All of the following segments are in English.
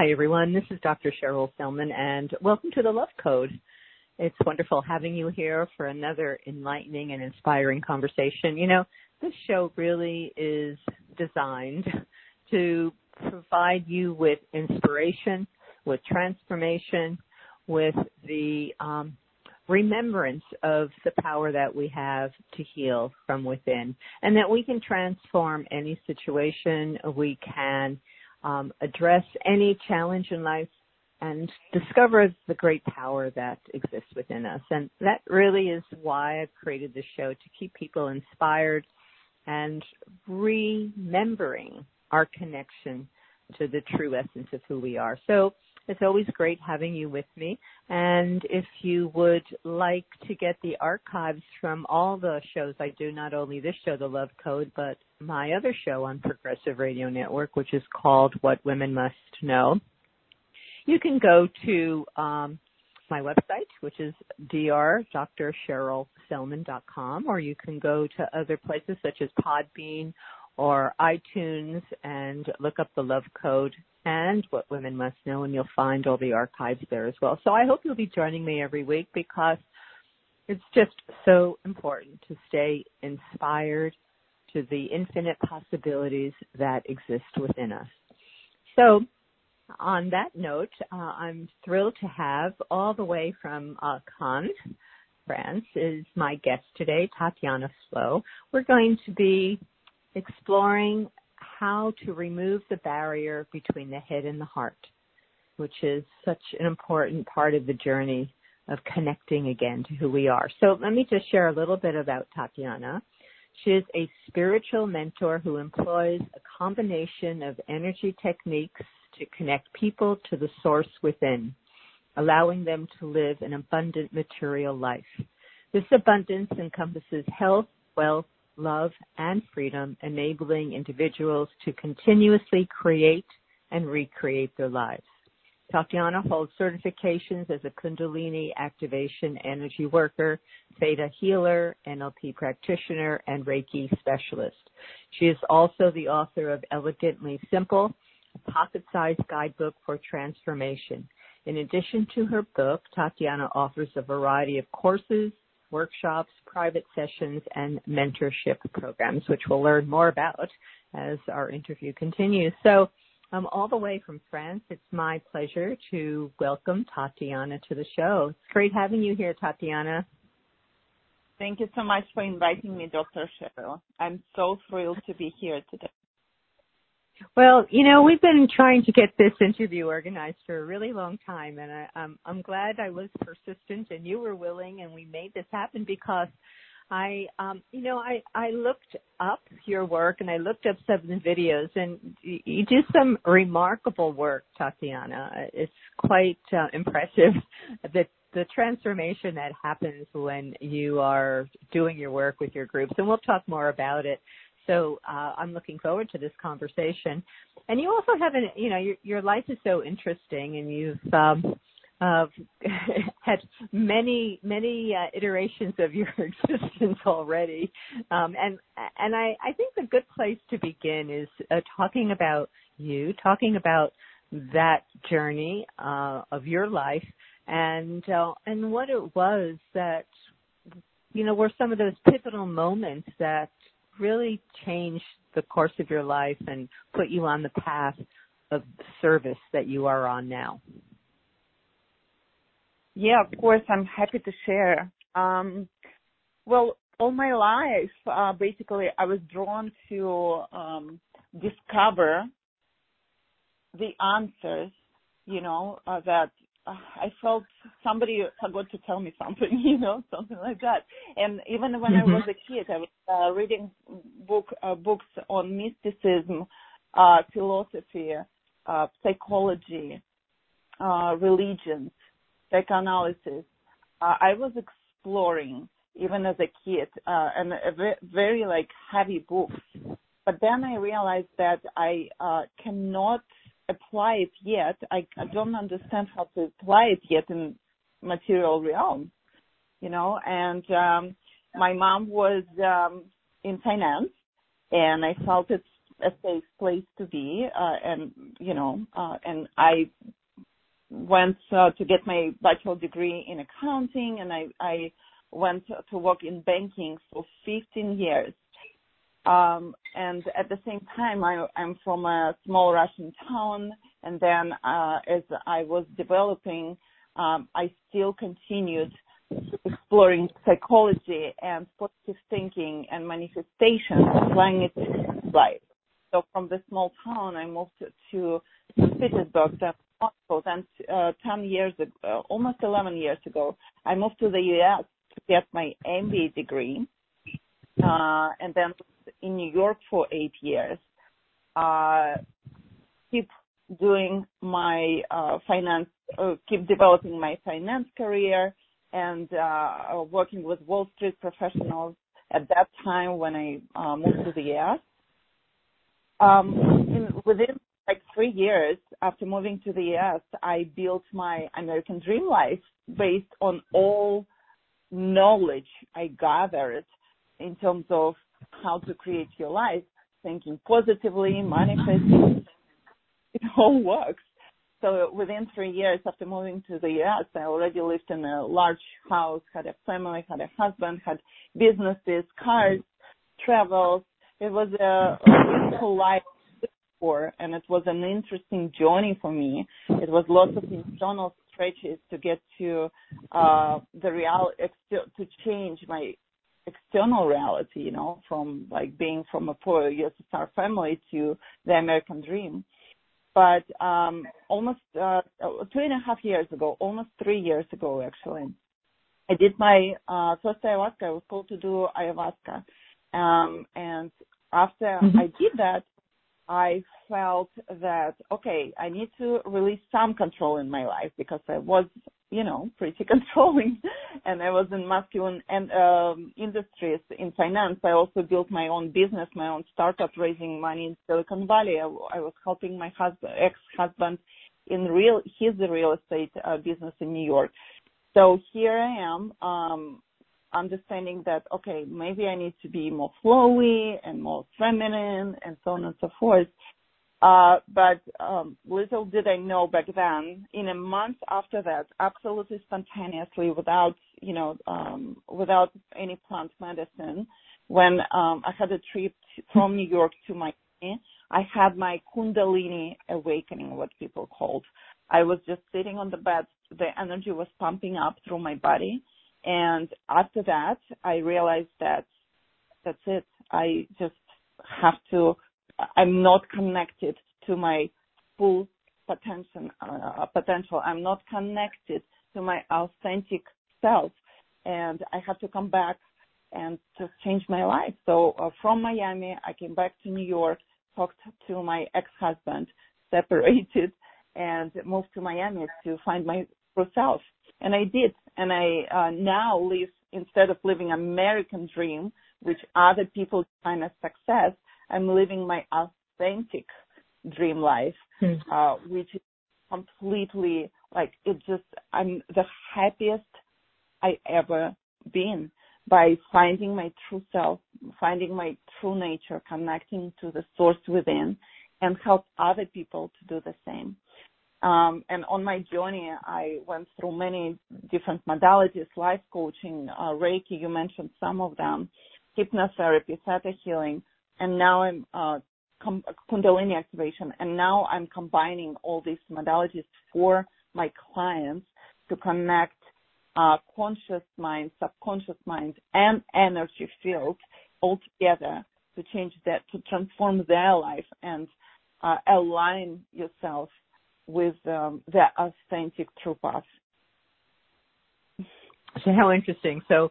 Hi, everyone. This is Dr. Cheryl Selman, and welcome to the Love Code. It's wonderful having you here for another enlightening and inspiring conversation. You know, this show really is designed to provide you with inspiration, with transformation, with the um, remembrance of the power that we have to heal from within, and that we can transform any situation. We can um, address any challenge in life and discover the great power that exists within us. And that really is why I've created this show to keep people inspired and remembering our connection to the true essence of who we are. So it's always great having you with me. And if you would like to get the archives from all the shows I do, not only this show, The Love Code, but my other show on Progressive Radio Network, which is called What Women Must Know, you can go to um, my website, which is dr.drcherylselman.com, or you can go to other places such as Podbean or iTunes and look up the Love Code and What Women Must Know, and you'll find all the archives there as well. So I hope you'll be joining me every week because it's just so important to stay inspired to the infinite possibilities that exist within us. So on that note, uh, I'm thrilled to have all the way from uh, Cannes, France, is my guest today, Tatiana Flow. We're going to be exploring how to remove the barrier between the head and the heart, which is such an important part of the journey of connecting again to who we are. So let me just share a little bit about Tatiana. She is a spiritual mentor who employs a combination of energy techniques to connect people to the source within, allowing them to live an abundant material life. This abundance encompasses health, wealth, love, and freedom, enabling individuals to continuously create and recreate their lives. Tatiana holds certifications as a Kundalini activation energy worker, Theta healer, NLP practitioner, and Reiki specialist. She is also the author of Elegantly Simple, a pocket-sized guidebook for transformation. In addition to her book, Tatiana offers a variety of courses, workshops, private sessions, and mentorship programs, which we'll learn more about as our interview continues. So, um, all the way from France, it's my pleasure to welcome Tatiana to the show. It's great having you here, Tatiana. Thank you so much for inviting me, Dr. Cheryl. I'm so thrilled to be here today. Well, you know, we've been trying to get this interview organized for a really long time, and I, I'm I'm glad I was persistent and you were willing, and we made this happen because I, um, you know, I I looked up your work and I looked up some of the videos, and you, do some remarkable work, Tatiana. It's quite uh, impressive that the transformation that happens when you are doing your work with your groups, and we'll talk more about it. So uh, I'm looking forward to this conversation. And you also have an, you know, your, your life is so interesting, and you've um, uh, had many, many uh, iterations of your existence already. Um, and and I, I think the good place to begin is uh, talking about you, talking about that journey uh, of your life, and uh, and what it was that you know were some of those pivotal moments that really changed the course of your life and put you on the path of service that you are on now? Yeah, of course, I'm happy to share. Um, well, all my life, uh, basically, I was drawn to um, discover the answers, you know, uh, that I felt somebody forgot to tell me something, you know, something like that. And even when mm-hmm. I was a kid, I was uh, reading book uh, books on mysticism, uh, philosophy, uh, psychology, uh, religions, psychoanalysis. Uh, I was exploring even as a kid, uh, and a very, very like heavy books. But then I realized that I uh, cannot apply it yet. I, don't understand how to apply it yet in material realm, you know. And um, my mom was um, in finance, and I felt it's a safe place to be, uh, and you know, uh, and I went uh, to get my bachelor degree in accounting, and I I went to work in banking for 15 years. Um, and at the same time, I'm from a small Russian town, and then uh, as I was developing, um, I still continued exploring psychology and positive thinking and manifestation, applying it to life. So from the small town, I moved to, St. Petersburg, then uh, 10 years ago, uh, almost 11 years ago, I moved to the U.S. to get my MBA degree, uh, and then in New York for eight years. Uh, keep doing my uh, finance, uh, keep developing my finance career, and working with Wall Street professionals at that time when I moved to the US. Um, in, within like three years after moving to the US, I built my American dream life based on all knowledge I gathered in terms of how to create your life, thinking positively, manifesting. It all works. So within three years after moving to the US, I already lived in a large house, had a family, had a husband, had businesses, cars, travels. It was a, beautiful life before, and it was an interesting journey for me. It was lots of internal stretches to get to uh the real to change my external reality, you know, from like being from a poor USSR family to the American dream but um, almost uh, two and a half years ago, almost three years ago, actually, I did my uh, first ayahuasca. I was called to do ayahuasca, um, and after mm-hmm. I did that, I felt that okay, I need to release some control in my life because I was, you know, pretty controlling, and I was in masculine and um, industries in finance. I also built my own business, my own startup, raising money in Silicon Valley. I, I was helping my husband, ex-husband, in real his real estate uh, business in New York. So here I am. Um, understanding that okay maybe i need to be more flowy and more feminine and so on and so forth but um, little did I know back then, in a month after that, absolutely spontaneously, without you know, um, without any plant medicine, when um, I had a trip from New York to Miami, I had my Kundalini awakening, what people called. I was just sitting on the bed, the energy was pumping up through my body, and after that, I realized that that's it. I just have to. I'm not connected to my full potential. Uh, potential. I'm not connected to my authentic self, and I have to come back and just change my life. So uh, from Miami, I came back to New York, talked to my ex-husband, separated, and moved to Miami to find my true self. And I did. And I uh, now live, instead of living American dream, which other people define as success, I'm living my authentic dream life, mm. uh, which is completely like it just, I'm the happiest I ever been by finding my true self, finding my true nature, connecting to the source within and help other people to do the same. Um, and on my journey, I went through many different modalities, life coaching, uh, Reiki, you mentioned some of them, hypnotherapy, theta healing, and now I'm, uh, com- Kundalini activation, and now I'm combining all these modalities for my clients to connect uh, conscious mind, subconscious mind, and energy fields all together to change that, to transform their life and uh, align yourself with um, the authentic true path. So how interesting. So,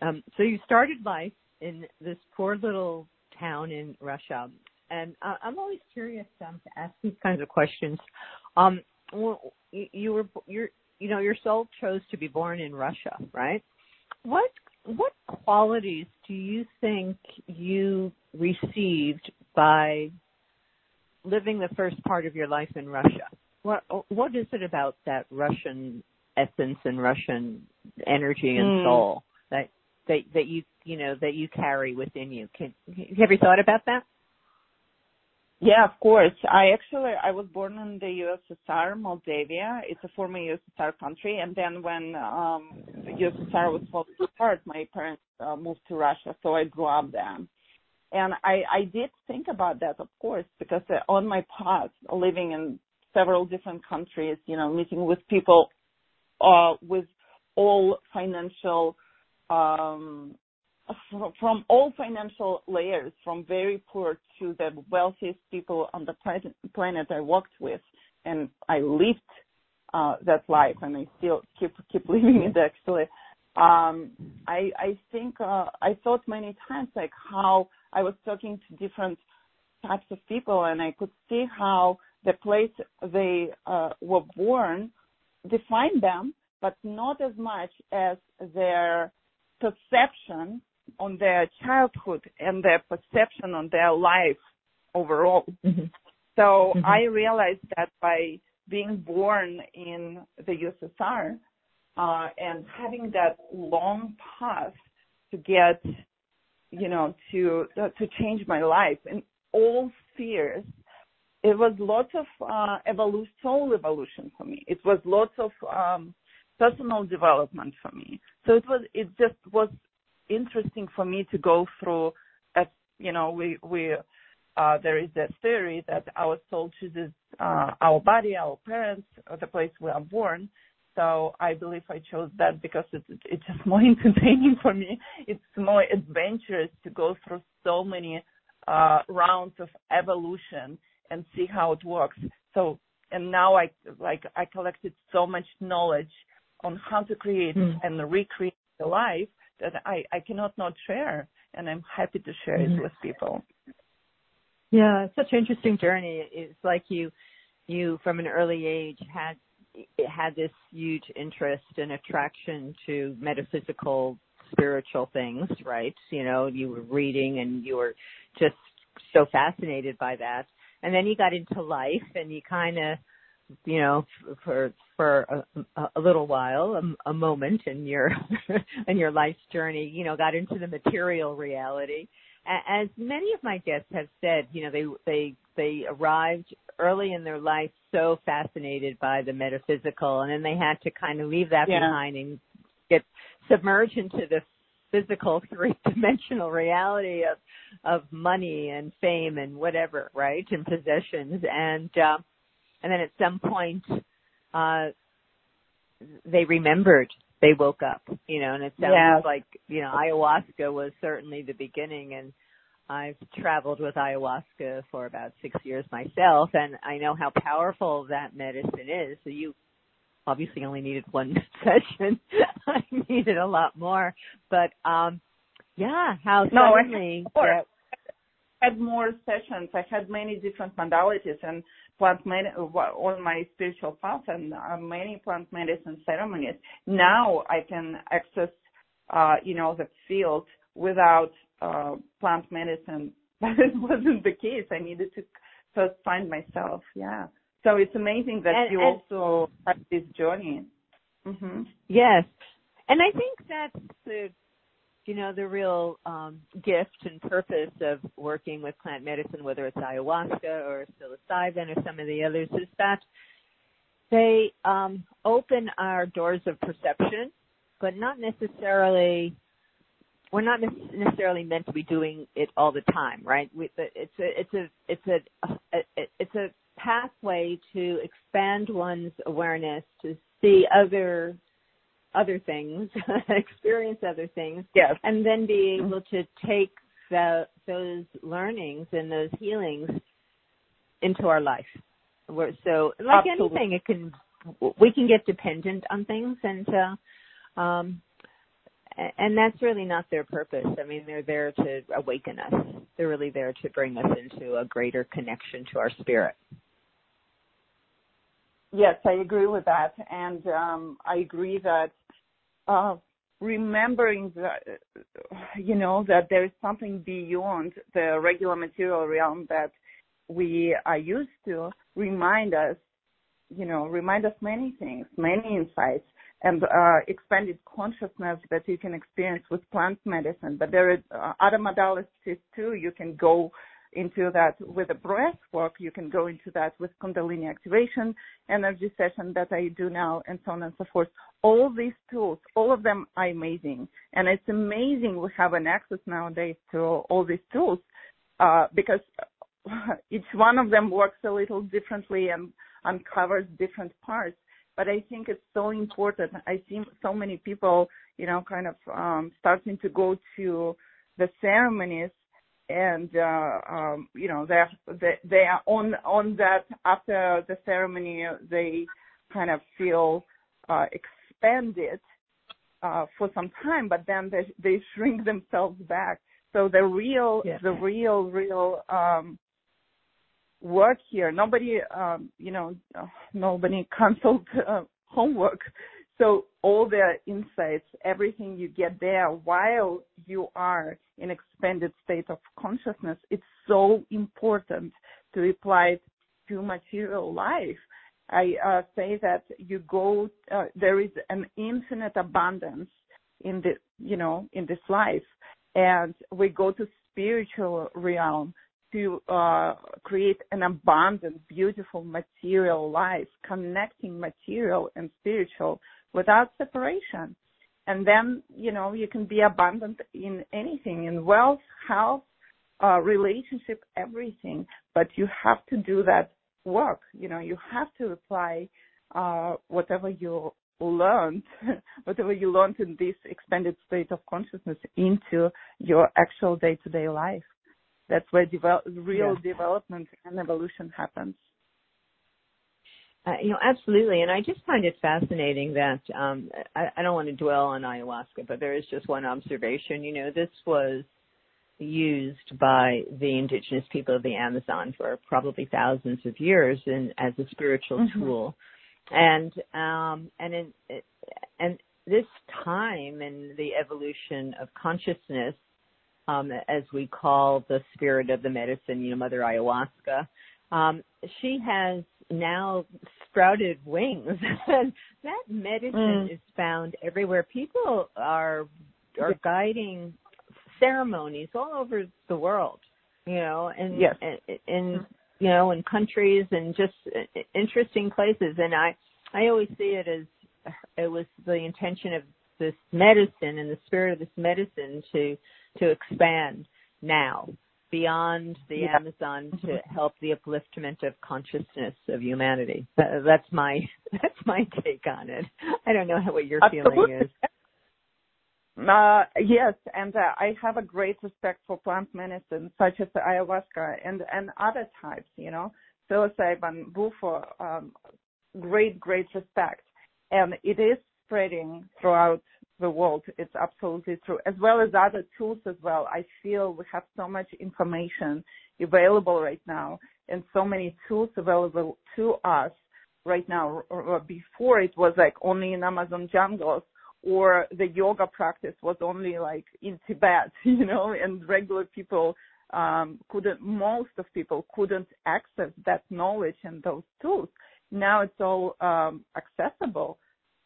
um, so you started life in this poor little town in Russia, and uh, I'm always curious um, to ask these kinds of questions. Um, well, you, you were you're you know your soul chose to be born in Russia, right? What what qualities do you think you received by living the first part of your life in Russia. What what is it about that Russian essence and Russian energy and mm. soul that that that you you know that you carry within you? Can have you thought about that? Yeah, of course. I actually I was born in the USSR, Moldavia. It's a former USSR country, and then when um the USSR was falling apart, my parents uh, moved to Russia, so I grew up there. And I I did think about that, of course, because uh, on my path, living in several different countries, you know, meeting with people uh with all financial from all financial layers, from very poor to the wealthiest people on the planet I worked with, and I lived uh, that life, and I still keep keep living it actually. Um, I I think uh, I thought many times like how I was talking to different types of people, and I could see how the place they uh, were born defined them, but not as much as their perception on their childhood and their perception on their life overall. Mm-hmm. So mm-hmm. I realized that by being born in the USSR uh, and having that long path to get, you know, to uh, to change my life in all spheres, it was lots of uh, evolution, soul evolution for me. It was lots of um, personal development for me. So it was, it just was interesting for me to go through as you know we we uh, there is that theory that our soul chooses uh, our body, our parents, the place we are born. So I believe I chose that because it's it's just more entertaining for me. It's more adventurous to go through so many uh, rounds of evolution and see how it works. So and now I like I collected so much knowledge on how to create mm. and recreate the life that I, I cannot not share, and I'm happy to share mm-hmm. it with people. Yeah, it's such an interesting journey. It's like you, you from an early age had had this huge interest and attraction to metaphysical, spiritual things, right? You know, you were reading and you were just so fascinated by that. And then you got into life and you kind of you know, for for a, a little while, a, a moment in your in your life's journey, you know, got into the material reality. As many of my guests have said, you know, they they they arrived early in their life so fascinated by the metaphysical, and then they had to kind of leave that yeah. behind and get submerged into the physical three dimensional reality of of money and fame and whatever, right, and possessions and. uh and then at some point uh they remembered they woke up you know and it sounds yeah. like you know ayahuasca was certainly the beginning. And I've traveled with ayahuasca for about 6 years myself and I know how powerful that medicine is. So you obviously only needed one session. I needed a lot more. But um yeah how suddenly no, I had more sessions I had many different modalities and plant med- on my spiritual path and uh, many plant medicine ceremonies. Now I can access, uh, you know, the field without uh, plant medicine. But it wasn't the case. I needed to first find myself. Yeah. So it's amazing that and, you and, also have this journey. Mm-hmm. Yes. And I think that's the you know, the real um, gift and purpose of working with plant medicine, whether it's ayahuasca or psilocybin or some of the others, is that they um, open our doors of perception, but not necessarily. We're not necessarily meant to be doing it all the time, right? We, it's a it's a it's a, a it's a pathway to expand one's awareness to see other other things, experience other things, yes. and then be able to take the, those learnings and those healings into our life. so, like Absolutely. anything, it can we can get dependent on things, and uh, um, and that's really not their purpose. I mean, they're there to awaken us. They're really there to bring us into a greater connection to our spirit. Yes, I agree with that, and um, I agree that uh, remembering that you know that there is something beyond the regular material realm that we are used to remind us you know remind us many things many insights and uh, expanded consciousness that you can experience with plant medicine. But there are uh, other modalities too. You can go into that with the breath work. You can go into that with Kundalini activation, energy session that I do now, and so on and so forth. All these tools, all of them are amazing. And it's amazing we have an access nowadays to all these tools, uh, because each one of them works a little differently and uncovers different parts. But I think it's so important. I see so many people, you know, kind of um, starting to go to the ceremonies and uh, um, you know they're they, they are on on that after the ceremony they kind of feel uh, expanded uh, for some time, but then they they shrink themselves back. So the real yeah. the real real um, work here. Nobody um, you know nobody consult uh, homework. So all the insights, everything you get there while you are in expanded state of consciousness, it's so important to apply it to material life. I uh, say that you go, uh, there is an infinite abundance in the, you know, in this life, and we go to spiritual realm to uh, create an abundant, beautiful material life, connecting material and spiritual without separation. And then, you know, you can be abundant in anything, in wealth, health, uh, relationship, everything. But you have to do that work. You know, you have to apply uh, whatever you learned, whatever you learned in this expanded state of consciousness into your actual day-to-day life. That's where devel- real yeah. development and evolution happens. Uh, you know, absolutely. And I just find it fascinating that um, I, I don't want to dwell on ayahuasca, but there is just one observation. You know, this was used by the indigenous people of the Amazon for probably thousands of years and as a spiritual mm-hmm. tool. And um, and in and this time in the evolution of consciousness, um, as we call the spirit of the medicine, you know, Mother Ayahuasca, um, she has now sprouted wings. and that medicine mm. is found everywhere. People are are guiding ceremonies all over the world, you know, and yes. in you know, in countries and just interesting places. And I I always see it as it was the intention of this medicine and the spirit of this medicine to to expand now beyond the yeah. Amazon to help the upliftment of consciousness of humanity. That's my that's my take on it. I don't know how, what your Absolutely. feeling is. Uh, yes, and uh, I have a great respect for plant medicine such as ayahuasca and and other types. You know, psilocybin, bufo, um, great great respect, and it is spreading throughout the world. It's absolutely true, as well as other tools as well. I feel we have so much information available right now and so many tools available to us right now. Before it was like only in Amazon jungles or the yoga practice was only like in Tibet, you know, and regular people um, couldn't, most of people couldn't access that knowledge and those tools. Now it's all um, accessible.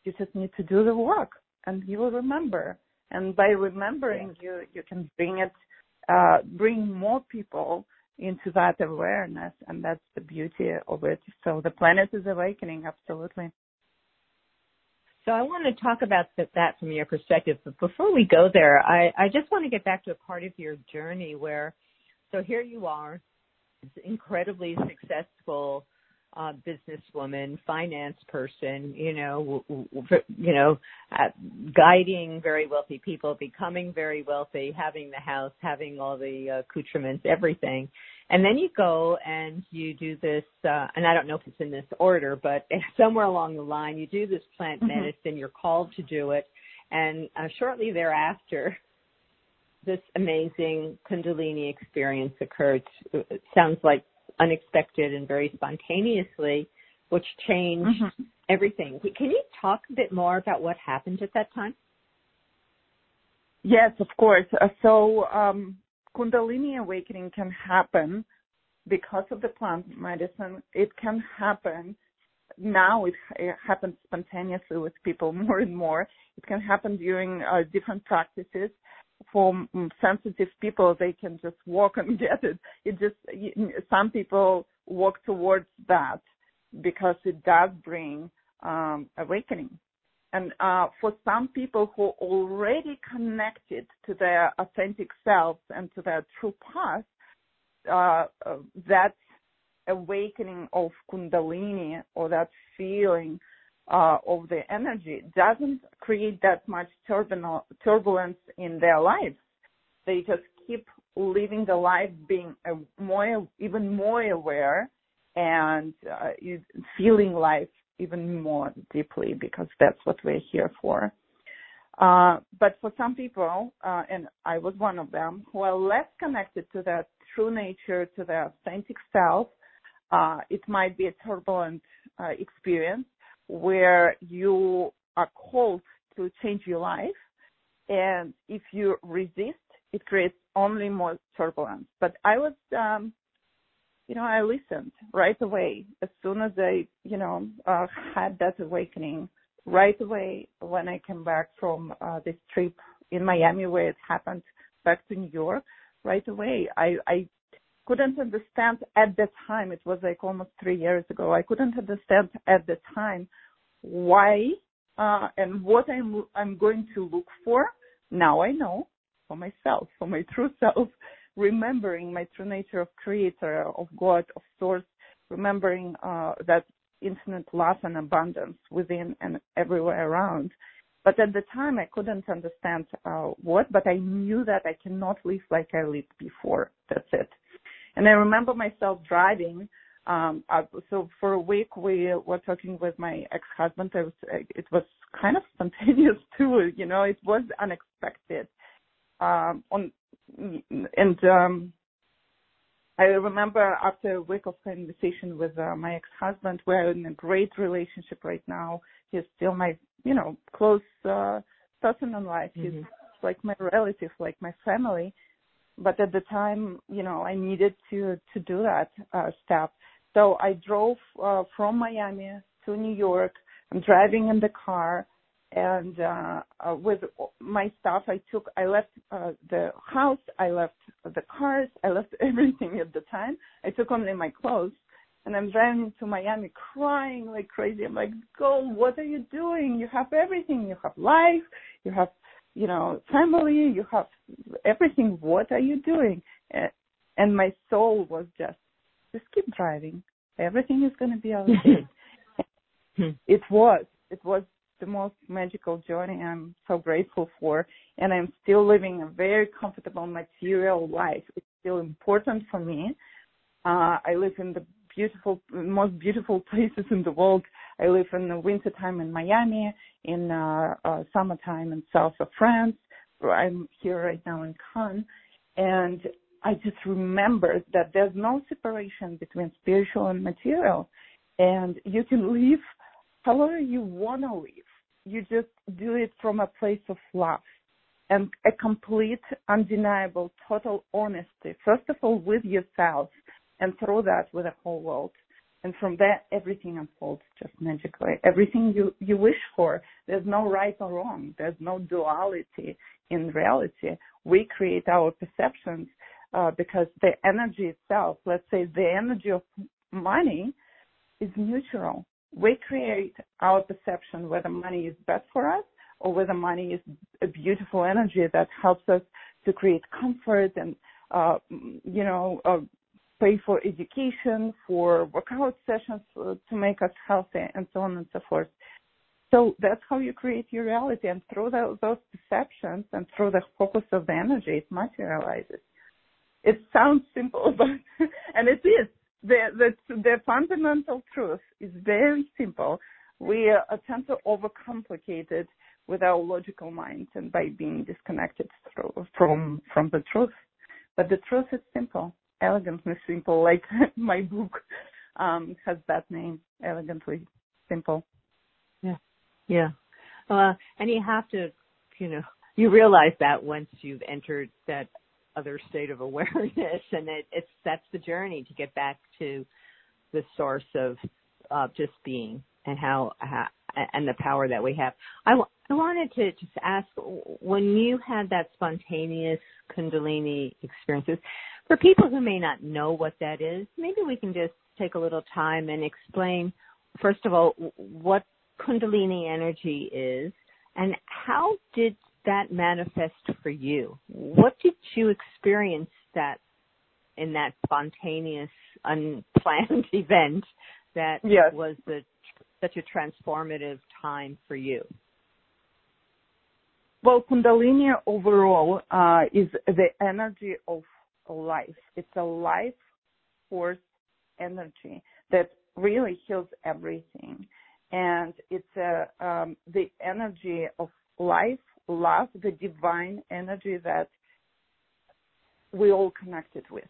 You just need to do the work and you will remember. And by remembering, you you can bring it, uh, bring more people into that awareness, and that's the beauty of it. So the planet is awakening, absolutely. So I want to talk about that from your perspective, but before we go there, I, I just want to get back to a part of your journey where, so here you are, incredibly successful uh, businesswoman, finance person, you know, you know, uh, guiding very wealthy people, becoming very wealthy, having the house, having all the uh, accoutrements, everything. And then you go and you do this, uh, and I don't know if it's in this order, but somewhere along the line, you do this plant mm-hmm. medicine, you're called to do it. And uh, shortly thereafter, this amazing Kundalini experience occurred. It sounds like unexpected and very spontaneously, which changed mm-hmm. everything. Can you talk a bit more about what happened at that time? Yes, of course. Uh, so, um, Kundalini awakening can happen because of the plant medicine. It can happen now. It, it happens spontaneously with people more and more. It can happen during uh, different practices. For sensitive people, they can just walk and get it. It just some people walk towards that because it does bring um, awakening. And uh, for some people who already connected to their authentic selves and to their true path, uh, uh, that awakening of Kundalini or that feeling of the energy doesn't create that much turbulence in their lives. They just keep living the life being more, even more aware and uh, feeling life even more deeply because that's what we're here for. Uh, but for some people, uh, and I was one of them, who are less connected to their true nature, to their authentic self, uh, it might be a turbulent uh, experience where you are called to change your life. And if you resist, it creates only more turbulence. But I was, um, you know, I listened right away as soon as I, you know, uh, had that awakening. Right away when I came back from uh, this trip in Miami where it happened back to New York, right away I, I couldn't understand at the time. It was like almost three years ago. I couldn't understand at the time why uh, and what I'm I'm going to look for. Now I know for myself, for my true self, remembering my true nature of creator, of God, of source, remembering uh, that infinite love and abundance within and everywhere around. But at the time, I couldn't understand uh, what, but I knew that I cannot live like I lived before. That's it. And I remember myself driving. Um, uh, so for a week we were talking with my ex-husband. It was, it was kind of spontaneous too. You know, it was unexpected. Um, on and um, I remember after a week of conversation with uh, my ex-husband, we're in a great relationship right now. He's still my, you know, close uh, person in life. Mm-hmm. He's like my relative, like my family but at the time, you know, I needed to to do that uh, step. So I drove uh, from Miami to New York. I'm driving in the car, and uh, uh, with my stuff, I took. I left uh, the house. I left the cars. I left everything at the time. I took only my clothes, and I'm driving to Miami, crying like crazy. I'm like, "Go! What are you doing? You have everything. You have life. You have you know, family, you have everything. What are you doing? And my soul was just, just keep driving. Everything is going to be okay. it was, it was the most magical journey I'm so grateful for. And I'm still living a very comfortable material life. It's still important for me. Uh, I live in the beautiful, most beautiful places in the world. I live in the wintertime in Miami, in uh, uh, summertime in south of France. I'm here right now in Cannes, and I just remember that there's no separation between spiritual and material, and you can live however you want to live. You just do it from a place of love and a complete, undeniable, total honesty. First of all, with yourself, and through that with the whole world. And from there, everything unfolds just magically. Everything you, you wish for. There's no right or wrong. There's no duality in reality. We create our perceptions uh, because the energy itself, let's say the energy of money, is neutral. We create our perception whether money is bad for us or whether money is a beautiful energy that helps us to create comfort and uh, you know, uh, pay for education, for workout sessions uh, to make us healthy, and so on and so forth. So that's how you create your reality, and through the, those perceptions and through the focus of the energy, it materializes. It sounds simple, but and it is. The, the the fundamental truth is very simple. We uh, tend to overcomplicate it with our logical mind and by being disconnected through, from from the truth. But the truth is simple elegantly simple, like my book um, has that name, elegantly simple. Yeah, yeah. Uh, and you have to, you know, you realize that once you've entered that other state of awareness, and it, it's that's the journey to get back to the source of uh, just being and how, how and the power that we have. I I wanted to just ask when you had that spontaneous Kundalini experiences, for people who may not know what that is, maybe we can just take a little time and explain, first of all, what Kundalini energy is and how did that manifest for you? What did you experience that in that spontaneous, unplanned event that yes. was the, such a transformative time for you? Well, Kundalini overall uh, is the energy of life. It's a life force energy that really heals everything. And it's a, um, the energy of life, love, the divine energy that we all connected with.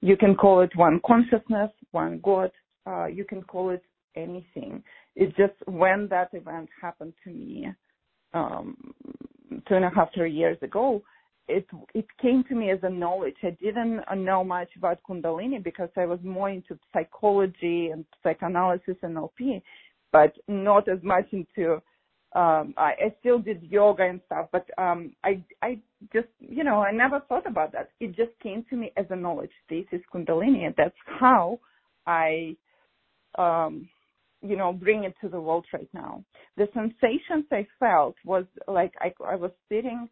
You can call it one consciousness, one God. Uh, you can call it anything. It's just when that event happened to me, um, two and a half, three years ago, it it came to me as a knowledge. I didn't know much about Kundalini because I was more into psychology and psychoanalysis and NLP, but not as much into. Um, I, I still did yoga and stuff, but um, I I just you know I never thought about that. It just came to me as a knowledge. This is Kundalini, and that's how I um, you know, bring it to the world right now. The sensations I felt was like I, I was sitting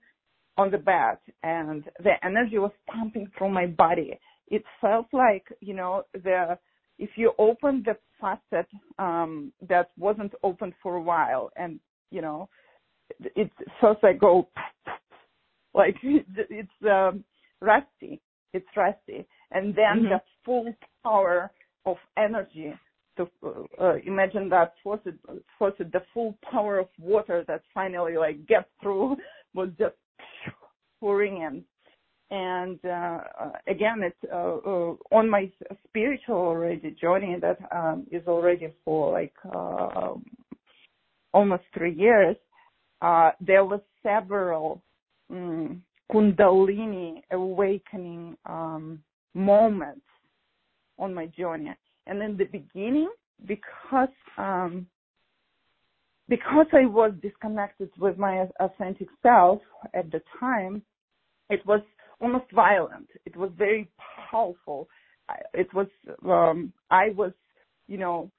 on the bed and the energy was pumping through my body. It felt like, you know, the, if you open the faucet, um, that wasn't open for a while and, you know, it feels like go, like it's, um, rusty. It's rusty. And then mm-hmm. the full power of energy to uh, imagine that faucet, faucet, the full power of water that finally like gets through was just pouring in. And uh, again, it's uh, uh, on my spiritual already journey that um, is already for like uh, almost three years. There were several um, Kundalini awakening um, moments on my journey and in the beginning, because um, because I was disconnected with my authentic self at the time, it was almost violent. It was very powerful. It was um, I was, you know,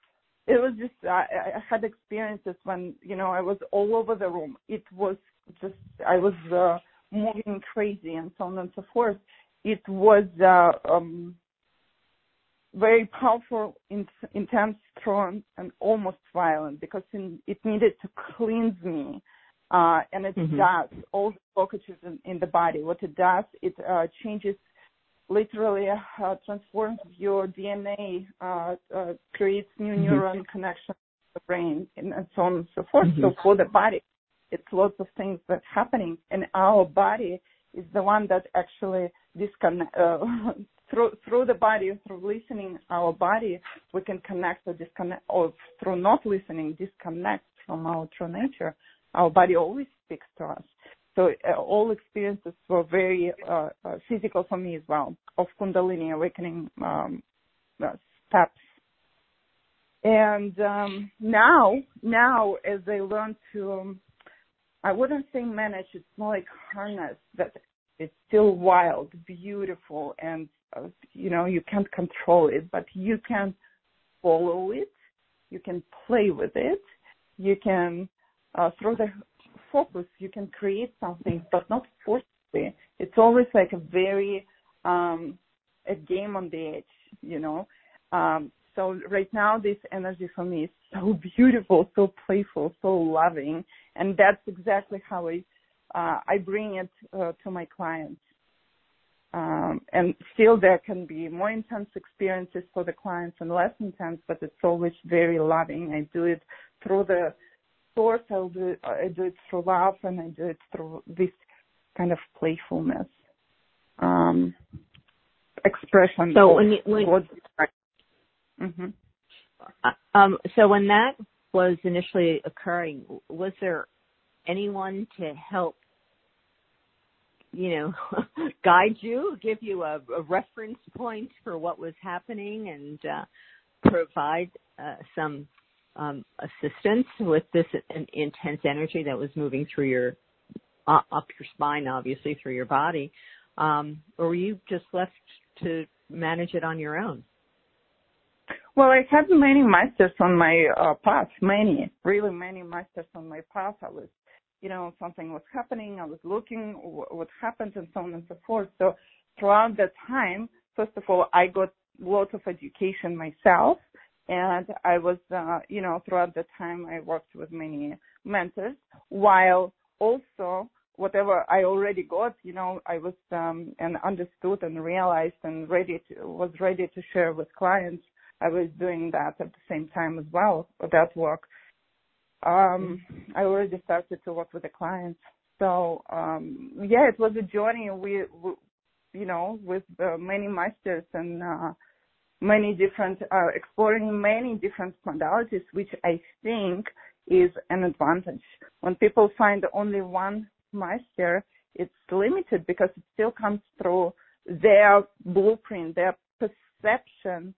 it was just I, I had experiences when you know I was all over the room. It was just I was uh, moving crazy and so on and so forth. It was uh, um, very powerful, intense, strong, and almost violent because in, it needed to cleanse me. Uh, and it mm-hmm. does all the blockages in, in, the body. What it does, it uh, changes, literally uh, transforms your DNA, uh, uh, creates new mm-hmm. neuron connections to the brain, and, and, so on and so forth. Mm-hmm. So for the body, it's lots of things that's happening, and our body is the one that actually disconnect, uh, through through the body, through listening our body, we can connect or disconnect, or through not listening, disconnect from our true nature. Our body always speaks to us. So uh, all experiences were very uh, uh, physical for me as well, of Kundalini awakening um, uh, steps. And um, now, now as I learn to, um, I wouldn't say manage, it's more like harness that it's still wild, beautiful, and you know you can't control it, but you can follow it. You can play with it. You can uh, through the focus. You can create something, but not forcefully. It's always like a very um, a game on the edge, you know. Um, so right now, this energy for me is so beautiful, so playful, so loving, and that's exactly how I uh, I bring it uh, to my clients. Um, and still there can be more intense experiences for the clients and less intense, but it's always very loving. I do it through the source. I'll do it, I do it through love and I do it through this kind of playfulness, um, expression. So when you, when, mm-hmm. Uh, um, so when that was initially occurring, was there anyone to help you know guide you give you a, a, reference point for what was happening and uh, provide uh, some um, assistance with this intense energy that was moving through your uh, up your spine, obviously through your body, um, or were you just left to manage it on your own? Well, I had many masters on my uh, path, many, really many masters on my path. I was, you know, something was happening. I was looking what happened and so on and so forth. So throughout that time, first of all, I got lots of education myself. And I was, uh, you know, throughout the time I worked with many mentors while also whatever I already got, you know, I was um and understood and realized and ready to was ready to share with clients. I was doing that at the same time as well, that work. Um I already started to work with the clients. So um yeah, it was a journey we, we you know, with uh, many masters and uh many different uh exploring many different modalities which I think is an advantage. When people find only one master, it's limited because it still comes through their blueprint, their perception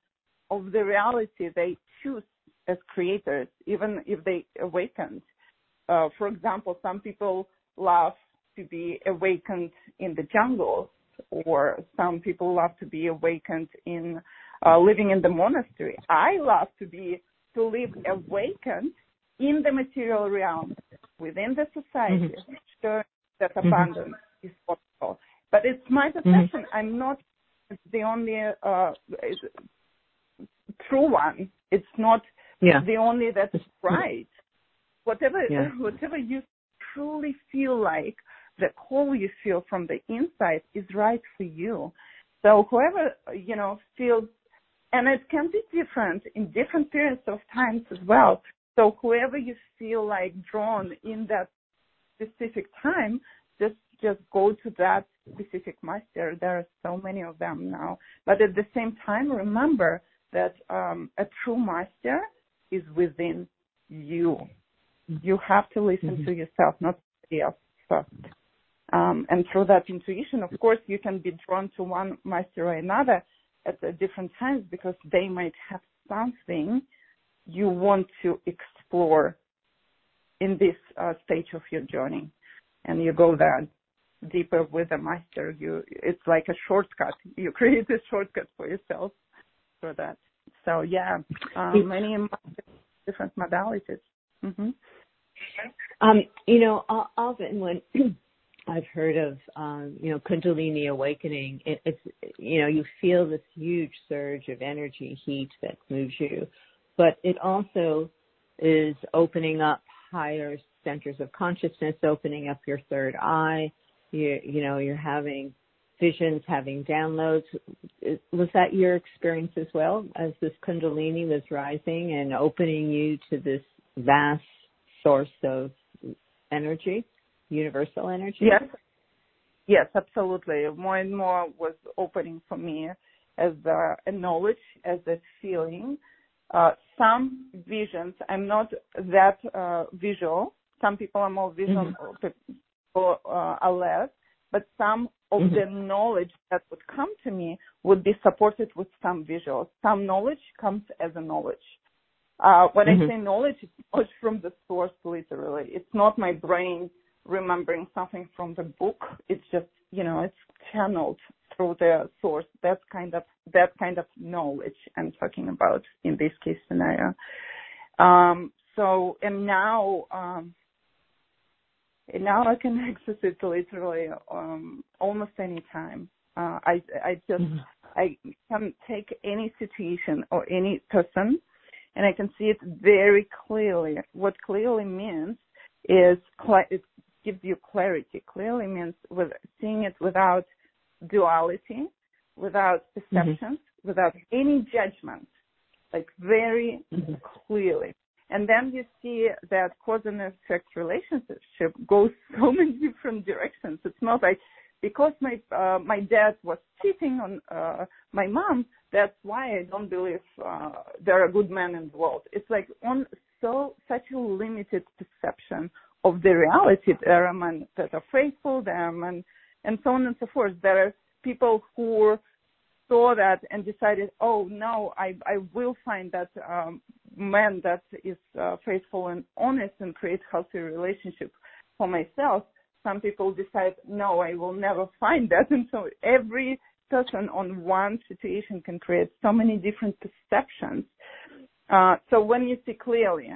of the reality they choose as creators, even if they awakened. Uh, for example, some people love to be awakened in the jungle, or some people love to be awakened in uh, living in the monastery. I love to be to live awakened in the material realm within the society, mm-hmm. that mm-hmm. abundance mm-hmm. is possible. But it's my mm-hmm. perception. Mm-hmm. I'm not the only uh, true one. It's not yeah. the only that's right. Whatever yeah. whatever you truly feel like, the call you feel from the inside is right for you. So whoever you know feels, and it can be different in different periods of times as well. So whoever you feel like drawn in that specific time, just just go to that specific master. There are so many of them now. But at the same time, remember that um, a true master is within you. You have to listen mm-hmm. to yourself, not somebody else first. Um, and through that intuition, of course, you can be drawn to one master or another at different times because they might have something you want to explore in this uh, stage of your journey. And you go there deeper with a master. You, it's like a shortcut. You create a shortcut for yourself for that. So yeah, um, many different modalities. Mm-hmm. Um, you know, often when I've heard of, um, you know, Kundalini awakening, it, it's, you know, you feel this huge surge of energy, heat that moves you, but it also is opening up higher centers of consciousness, opening up your third eye. You, you know, you're having visions, having downloads. Was that your experience as well as this Kundalini was rising and opening you to this vast source of energy, universal energy? Yes. Yes, absolutely. More and more was opening for me as a, a knowledge, as a feeling, uh, some visions, I'm not that uh, visual. Some people are more visual, mm-hmm. people uh, are less. But some of mm-hmm. the knowledge that would come to me would be supported with some visuals. Some knowledge comes as a knowledge. Uh, when mm-hmm. I say knowledge, it's knowledge from the source, literally. It's not my brain remembering something from the book. It's just, you know, it's channeled through the source. That's kind of that kind of knowledge I'm talking about in this case scenario. Um, so and now um, and now I can access it literally um, almost any time. Uh, I I just mm-hmm. I can take any situation or any person, and I can see it very clearly. What clearly means is cl- it gives you clarity. Clearly means with seeing it without duality, without perceptions, mm-hmm. without any judgment, like very mm-hmm. clearly. And then you see that cause and effect relationship goes so many different directions. It's not like because my uh, my dad was cheating on uh, my mom, that's why I don't believe uh, there are good men in the world. It's like on so such a limited perception of the reality. There are men that are faithful, there are men, and so on and so forth. There are people who saw that and decided, oh no, I I will find that um, man that is uh, faithful and honest and create healthy relationship for myself. Some people decide, no, I will never find that. And so every person on one situation can create so many different perceptions. Uh, so when you see clearly,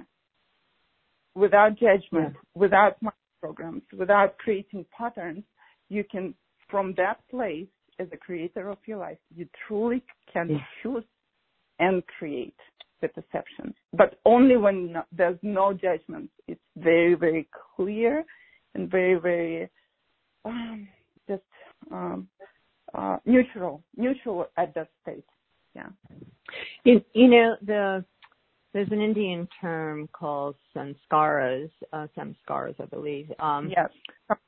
without judgment, yeah. without programs, without creating patterns, you can, from that place, as a creator of your life, you truly can yeah. choose and create the perception. But only when no, there's no judgment. It's very, very clear and very, very um, just um, uh, neutral, neutral at that state. Yeah. You, you know the there's an Indian term called sanskaras, uh, samskaras, I believe. Um, yes.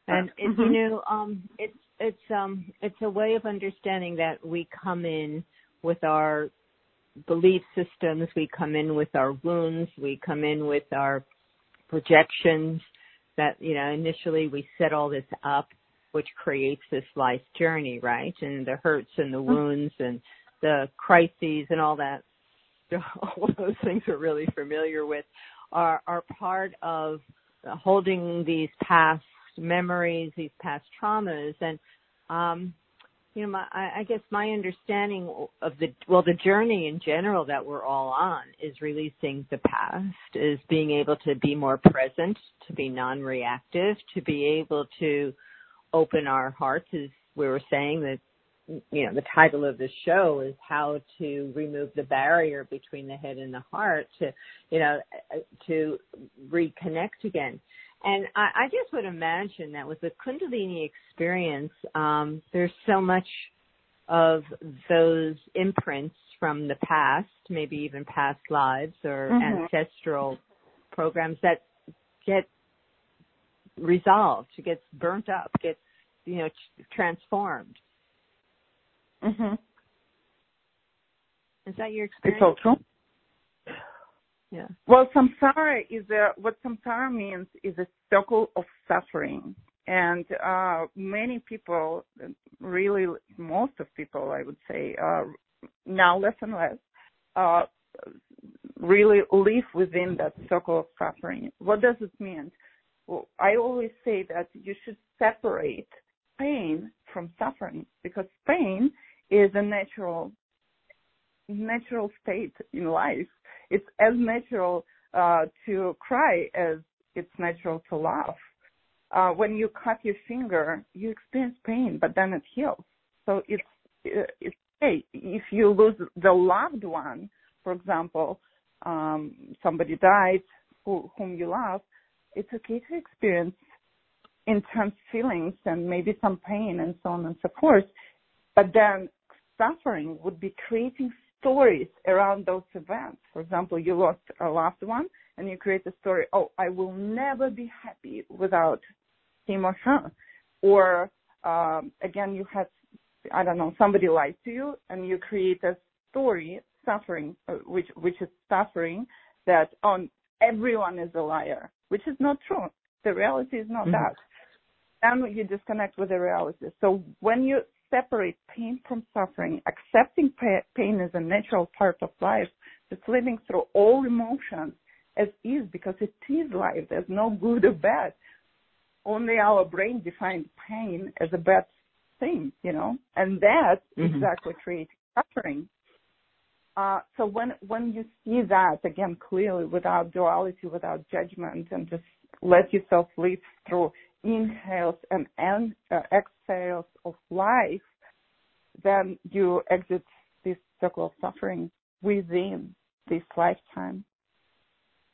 And it, mm-hmm. you know, um, it's it's um it's a way of understanding that we come in with our belief systems, we come in with our wounds, we come in with our projections that you know initially we set all this up, which creates this life journey, right? And the hurts and the mm-hmm. wounds and the crises and all that all of those things we're really familiar with are are part of holding these past memories, these past traumas, and um, you know, my, I, I guess my understanding of the well, the journey in general that we're all on is releasing the past, is being able to be more present, to be non-reactive, to be able to open our hearts, as we were saying that you know, the title of the show is how to remove the barrier between the head and the heart to, you know, to reconnect again. And I, I just would imagine that with the Kundalini experience, um, there's so much of those imprints from the past, maybe even past lives or mm-hmm. ancestral programs that get resolved, gets burnt up, gets, you know, transformed. Mhm. Is that your experience? It's all true. Yeah. Well, samsara is a what samsara means is a circle of suffering, and uh, many people, really most of people, I would say, uh, now less and less, uh, really live within that circle of suffering. What does it mean? Well, I always say that you should separate pain from suffering because pain is a natural natural state in life. It's as natural uh, to cry as it's natural to laugh. Uh, when you cut your finger, you experience pain, but then it heals. So it's it's okay if you lose the loved one, for example, um, somebody died who, whom you love. It's okay to experience intense feelings and maybe some pain and so on and so forth. But then suffering would be creating stories around those events. For example, you lost a loved one and you create a story, oh, I will never be happy without him or her. Or um, again, you had, I don't know, somebody lied to you and you create a story, suffering, uh, which, which is suffering that on oh, everyone is a liar, which is not true. The reality is not mm-hmm. that. Then you disconnect with the reality. So when you separate pain from suffering, accepting pain as a natural part of life, just living through all emotions as is because it is life. There's no good or bad. Only our brain defines pain as a bad thing, you know, and that mm-hmm. exactly creates suffering. Uh, so when when you see that again clearly, without duality, without judgment, and just let yourself live through inhales and uh, exhales of life, then you exit this circle of suffering within this lifetime.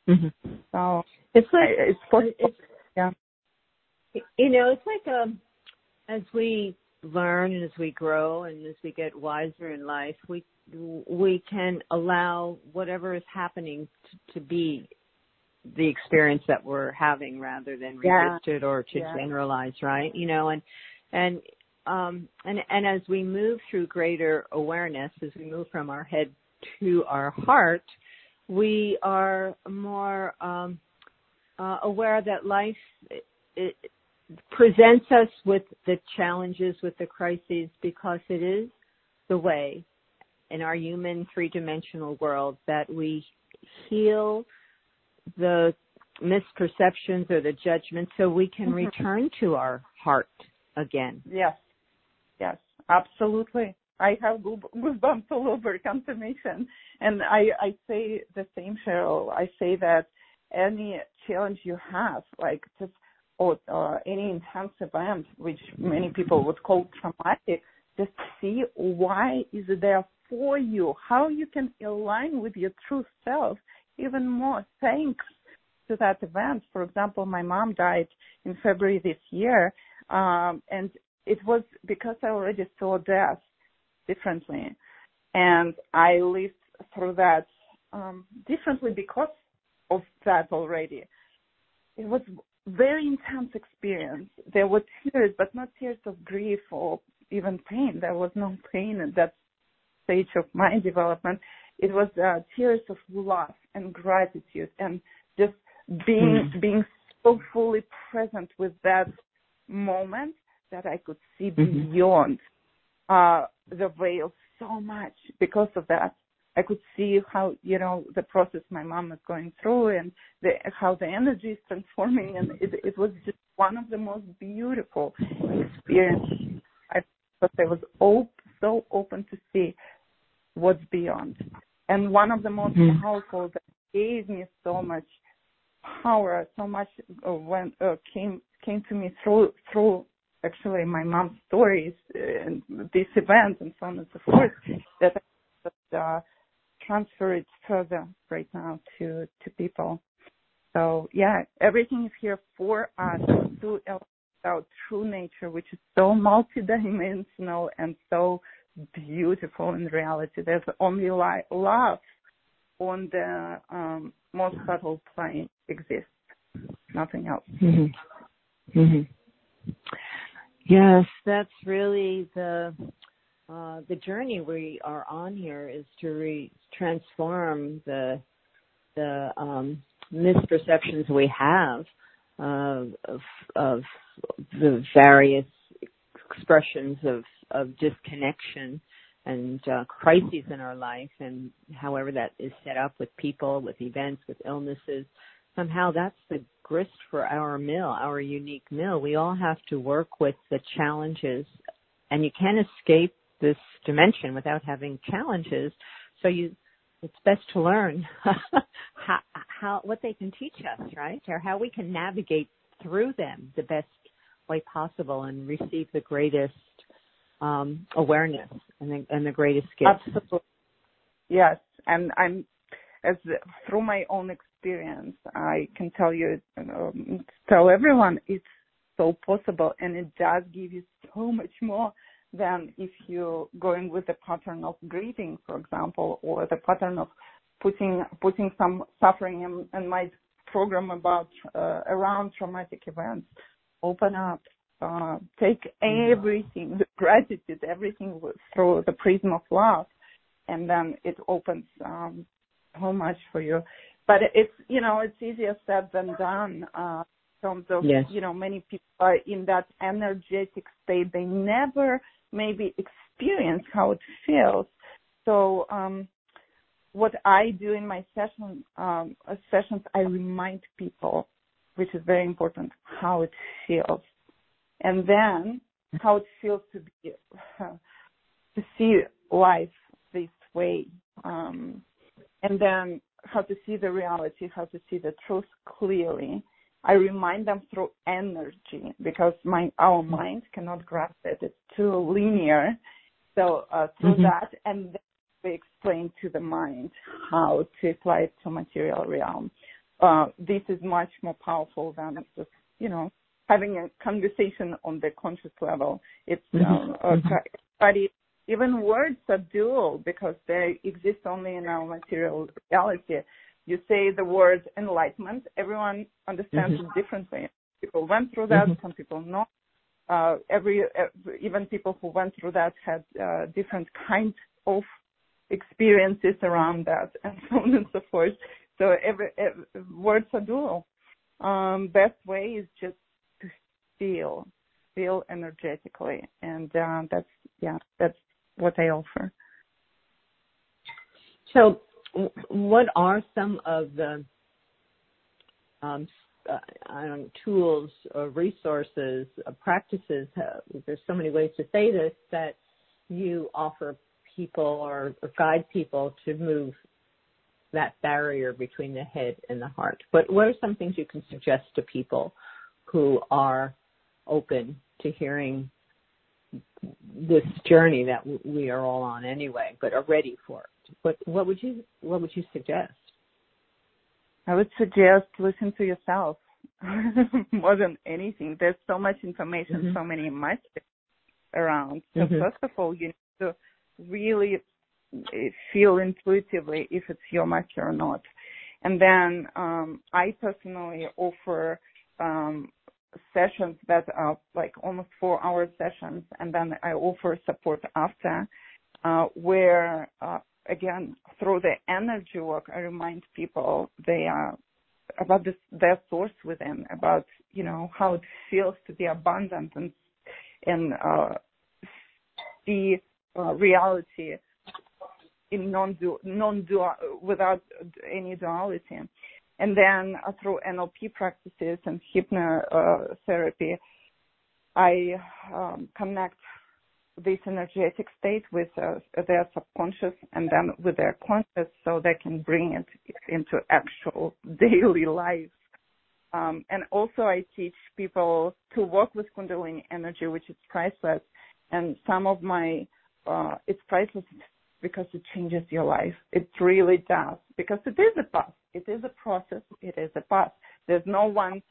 Mm-hmm. So it's like it's, it's yeah. You know, it's like um, as we learn and as we grow and as we get wiser in life, we we can allow whatever is happening to, to be the experience that we're having rather than resist yeah. it or to yeah. generalize, right? You know, and and um and and as we move through greater awareness, as we move from our head to our heart, we are more um uh, aware that life it, it presents us with the challenges, with the crises, because it is the way in our human three dimensional world that we heal the misperceptions or the judgments so we can mm-hmm. return to our heart again. Yes. Yes, absolutely. I have goosebumps all over confirmation. And I, I say the same, Cheryl. I say that any challenge you have, like just or uh, any intense event, which many people would call traumatic, just see why is it there for you, how you can align with your true self even more thanks to that event. For example, my mom died in February this year, um, and it was because I already saw death differently, and I lived through that um, differently because of that already. It was very intense experience. There were tears, but not tears of grief or even pain. There was no pain at that stage of my development. It was uh, tears of love and gratitude and just being mm. being so fully present with that moment that I could see mm-hmm. beyond uh, the veil so much because of that. I could see how you know the process my mom is going through and the, how the energy is transforming, and it, it was just one of the most beautiful experiences. I thought I was op- so open to see what's beyond, and one of the most mm-hmm. powerful that gave me so much power, so much uh, when uh, came came to me through through actually my mom's stories and this event and so on and so forth that uh, transfer it further right now to to people. So yeah, everything is here for us to our true nature, which is so multidimensional and so beautiful in reality. There's only love on the um, most subtle plane exists, nothing else. Mm-hmm. Mm-hmm. Yes, that's really the uh, the journey we are on here is to re- transform the the um, misperceptions we have of, of the various expressions of, of disconnection and uh, crises in our life, and however that is set up with people, with events, with illnesses. Somehow that's the grist for our mill, our unique mill. We all have to work with the challenges, and you can't escape this dimension without having challenges. So you, it's best to learn how, how, what they can teach us, right? Or how we can navigate through them the best way possible and receive the greatest um, awareness and the, and the greatest gift. Absolutely. Yes, and I'm as through my own experience, I can tell you, um, tell everyone it's so possible, and it does give you so much more than if you're going with the pattern of grieving, for example, or the pattern of putting putting some suffering in, in my program about uh, around traumatic events. Open up, uh, take mm-hmm. everything, the gratitude, everything through the prism of love, and then it opens um, so much for you. But it's you know it's easier said than done. Uh, in terms of yes. you know many people are in that energetic state. They never maybe experience how it feels. So um, what I do in my session um, sessions, I remind people, which is very important, how it feels, and then how it feels to be to see life this way, um, and then how to see the reality, how to see the truth clearly, I remind them through energy because my our mind cannot grasp it. It's too linear. So uh, through mm-hmm. that, and then we explain to the mind how to apply it to material realm. Uh, this is much more powerful than just you know having a conversation on the conscious level. It's mm-hmm. uh, mm-hmm. but it, even words are dual because they exist only in our material reality you say the word enlightenment, everyone understands mm-hmm. it differently. People went through that, mm-hmm. some people not. Uh, every, even people who went through that had uh, different kinds of experiences around that, and so on and so forth. So every, every words are dual. Um, best way is just feel, feel energetically, and uh, that's yeah, that's what I offer. So what are some of the um, uh, I don't know, tools or resources, uh, practices? Uh, there's so many ways to say this that you offer people or, or guide people to move that barrier between the head and the heart. But what are some things you can suggest to people who are open to hearing this journey that we are all on anyway, but are ready for it? What, what would you What would you suggest? I would suggest listen to yourself more than anything. There's so much information, mm-hmm. so many messages around. So mm-hmm. first of all, you need to really eh, feel intuitively if it's your master or not. And then um, I personally offer um, sessions that are like almost four hour sessions, and then I offer support after, uh, where uh, again through the energy work, I remind people they are about this, their source within, about you know how it feels to be abundant and and uh, see reality in non non dual without any duality. And then uh, through NLP practices and hypnotherapy, I um, connect this energetic state with uh, their subconscious and then with their conscious so they can bring it into actual daily life. Um, and also I teach people to work with Kundalini energy, which is priceless. And some of my, uh, it's priceless because it changes your life. It really does because it is a path. It is a process. It is a path. There's no one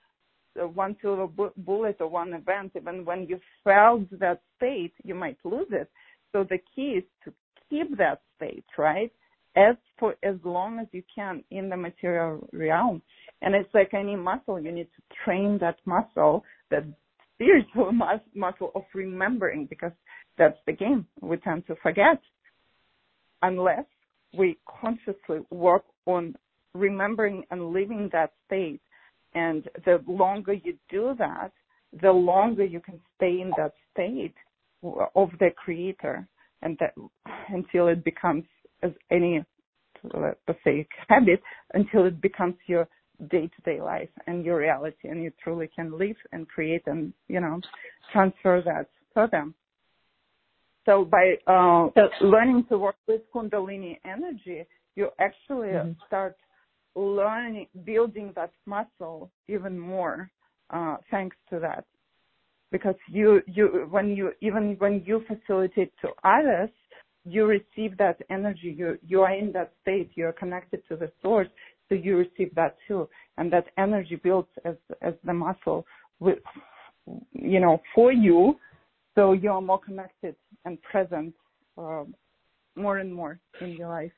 uh, one silver bu- bullet or one event, even when you felt that state, you might lose it. So the key is to keep that state, right? As for as long as you can in the material realm. And it's like any muscle, you need to train that muscle, that spiritual mus- muscle of remembering because that's the game. We tend to forget unless we consciously work on remembering and living that state. And the longer you do that, the longer you can stay in that state of the creator and that until it becomes as any let's say habit until it becomes your day to day life and your reality and you truly can live and create and you know transfer that to them so by uh, so, learning to work with kundalini energy you actually mm-hmm. start learning, building that muscle even more, uh, thanks to that. Because you, you, when you, even when you facilitate to others, you receive that energy. You, you are in that state. You're connected to the source. So you receive that too. And that energy builds as, as the muscle with, you know, for you. So you are more connected and present, uh, more and more in your life.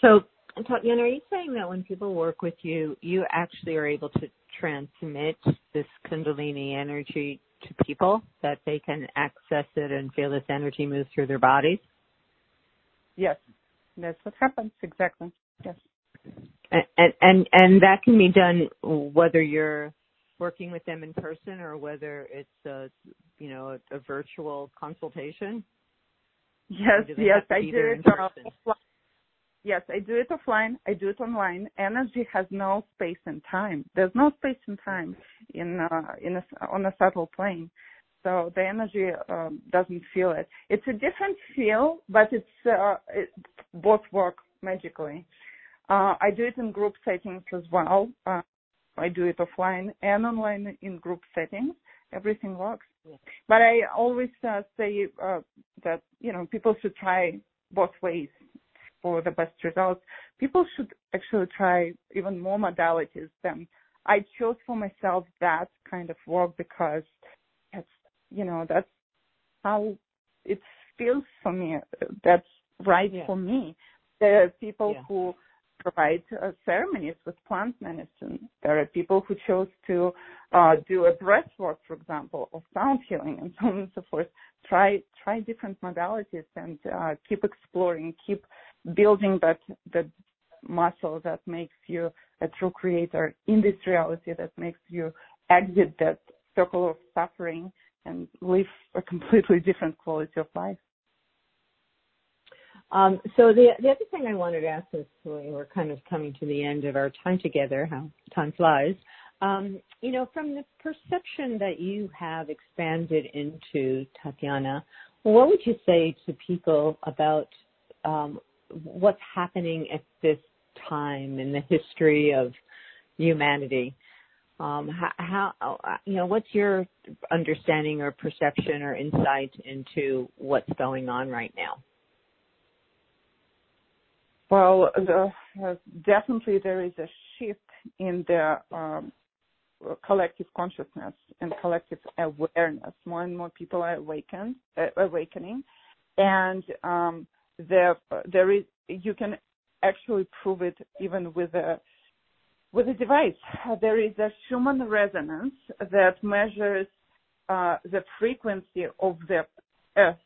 So Tatiana, are you saying that when people work with you, you actually are able to transmit this Kundalini energy to people, that they can access it and feel this energy move through their bodies? Yes, that's what happens exactly. Yes. And and and that can be done whether you're working with them in person or whether it's a you know a, a virtual consultation. Yes, yes, I do it Yes, I do it offline. I do it online. Energy has no space and time. There's no space and time in uh, in a, on a subtle plane. So the energy um, doesn't feel it. It's a different feel, but it's uh, it, both work magically. Uh, I do it in group settings as well. Uh, I do it offline and online in group settings. Everything works. Yeah. But I always uh, say uh, that you know people should try both ways for the best results, people should actually try even more modalities than I chose for myself that kind of work because that's, you know, that's how it feels for me. That's right yeah. for me. There are people yeah. who provide uh, ceremonies with plant medicine. There are people who chose to uh, do a breath work, for example, or sound healing, and so on and so forth. Try try different modalities and uh, keep exploring, keep building that that muscle that makes you a true creator in this reality that makes you exit that circle of suffering and live a completely different quality of life. Um, so the the other thing I wanted to ask is we're kind of coming to the end of our time together. How time flies. Um, you know, from the perception that you have expanded into, Tatiana, what would you say to people about um, what's happening at this time in the history of humanity? Um, how, how, you know, what's your understanding or perception or insight into what's going on right now? Well, the, uh, definitely there is a shift in the um, collective consciousness and collective awareness. More and more people are awakened, uh, awakening, and um, there there is you can actually prove it even with a with a device. There is a Schumann resonance that measures uh, the frequency of the Earth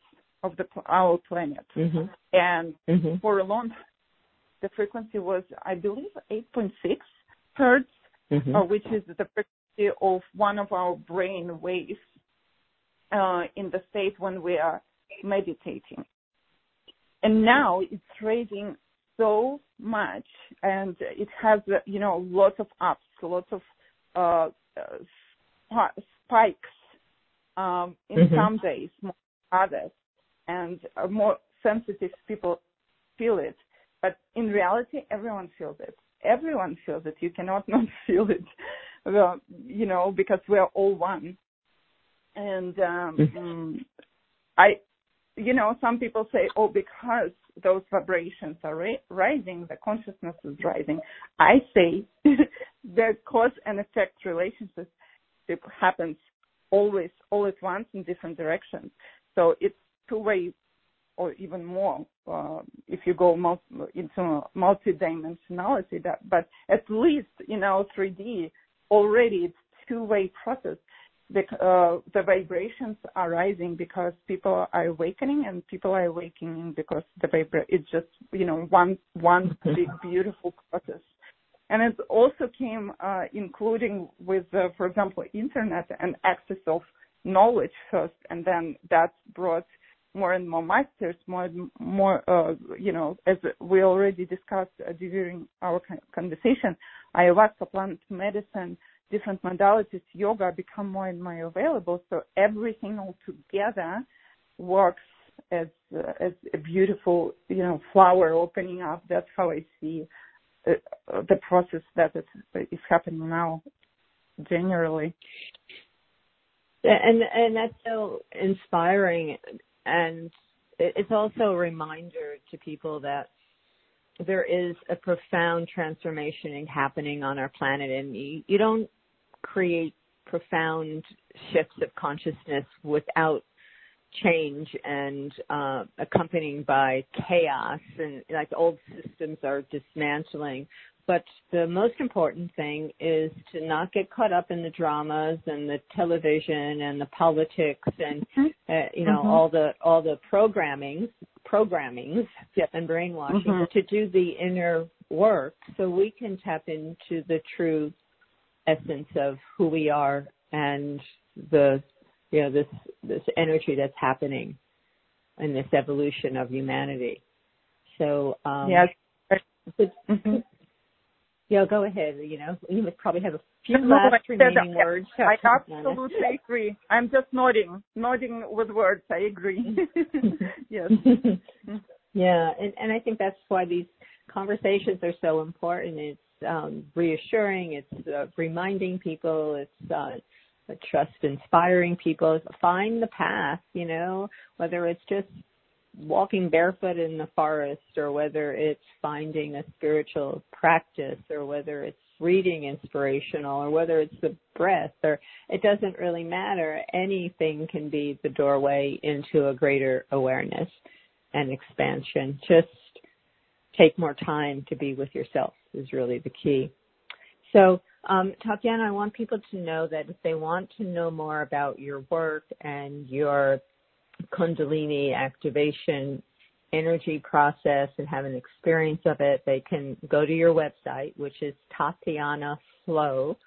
of the our planet, mm-hmm. and mm-hmm. for a long the frequency was I believe 8.6 hertz, mm-hmm. uh, which is the frequency of one of our brain waves uh, in the state when we are meditating. And now it's raising so much and it has you know lots of ups lots of uh, uh spikes um in mm-hmm. some days more others and uh, more sensitive people feel it but in reality everyone feels it everyone feels it you cannot not feel it well, you know because we are all one and um mm-hmm. i you know some people say oh because those vibrations are ra- rising, the consciousness is rising. I say the cause and effect relationship happens always all at once in different directions. So it's two way or even more uh, if you go multi, into multi-dimensionality. That, but at least in our 3D already it's two way process the, uh, the vibrations are rising because people are awakening and people are awakening because the vibra it's just you know one one big beautiful process and it also came uh, including with uh, for example internet and access of knowledge first and then that brought more and more masters more and more uh, you know as we already discussed uh, during our conversation ayahuasca plant medicine different modalities, yoga become more and more available. So everything all together works as uh, as a beautiful, you know, flower opening up. That's how I see uh, the process that is, is happening now, generally. And and that's so inspiring, and it's also a reminder to people that there is a profound transformation happening on our planet, and you, don't create profound shifts of consciousness without change and uh, accompanied by chaos and like old systems are dismantling. But the most important thing is to not get caught up in the dramas and the television and the politics and mm-hmm. uh, you know mm-hmm. all the all the programming programmings yep. and brainwashing mm-hmm. to do the inner work so we can tap into the true essence of who we are and the you know this this energy that's happening in this evolution of humanity. So um yes. Yeah, go ahead. You know, you must probably have a few no, last remaining words. I absolutely agree. I'm just nodding, nodding with words. I agree. yes. yeah, and and I think that's why these conversations are so important. It's um, reassuring. It's uh, reminding people. It's uh, trust inspiring people. Find the path. You know, whether it's just walking barefoot in the forest or whether it's finding a spiritual practice or whether it's reading inspirational or whether it's the breath or it doesn't really matter anything can be the doorway into a greater awareness and expansion just take more time to be with yourself is really the key. So, um, Tatiana, I want people to know that if they want to know more about your work and your Kundalini activation energy process and have an experience of it, they can go to your website, which is tatianaflow.com,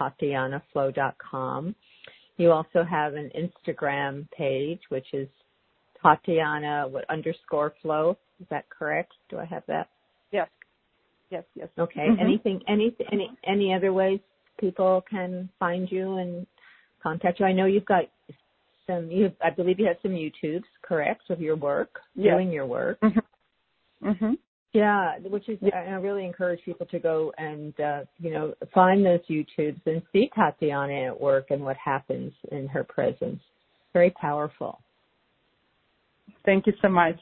tatianaflow.com. You also have an Instagram page, which is Tatiana what underscore flow. Is that correct? Do I have that? Yes. Yes. Yes. Okay. Mhm. Anything? Any? Any? Any other ways people can find you and contact you? I know you've got some. You, I believe you have some YouTubes, correct, of your work, Yes. doing your work. Mhm. Mhm. Yeah, which is Yeah. I really encourage people to go and uh, you know find those YouTubes and see Tatiana at work and what happens in her presence. Very powerful. Thank you so much.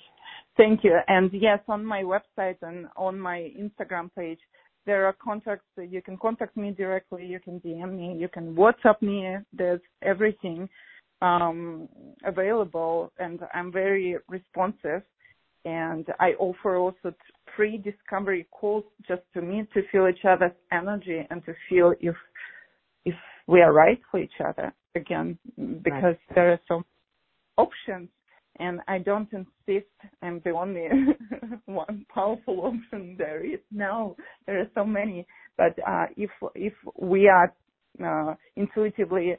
Thank you. And yes, on my website and on my Instagram page, there are contacts. You can contact me directly. You can DM me. You can WhatsApp me. There's everything um, available, and I'm very responsive. And I offer also free discovery calls just to meet, to feel each other's energy, and to feel if if we are right for each other. Again, because there are some options and I don't insist I'm the only one powerful option there is. No, there are so many. But uh, if if we are uh, intuitively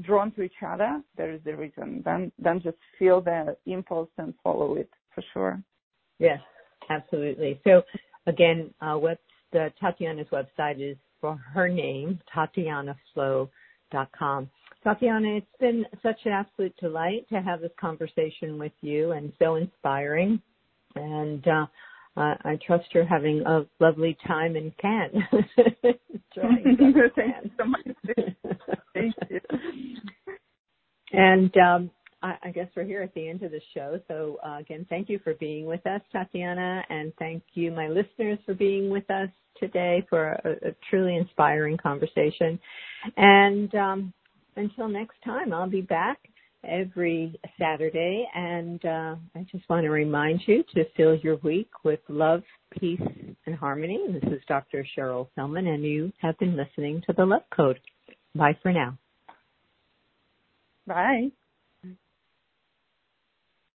drawn to each other, there is the reason. Then then just feel the impulse and follow it for sure. Yes, absolutely. So again, uh, Tatiana's website is for her name, TatianaFlow.com. Tatiana, it's been such an absolute delight to have this conversation with you and so inspiring. And uh, uh, I trust you're having a lovely time in Cannes. Thank you so much. Thank you. And um, I, I guess we're here at the end of the show. So uh, again, thank you for being with us, Tatiana, and thank you, my listeners, for being with us today for a, a truly inspiring conversation. And um, until next time, I'll be back every Saturday, and uh, I just want to remind you to fill your week with love, peace, and harmony. This is Dr. Cheryl Tillman, and you have been listening to the Love Code. Bye for now. Bye.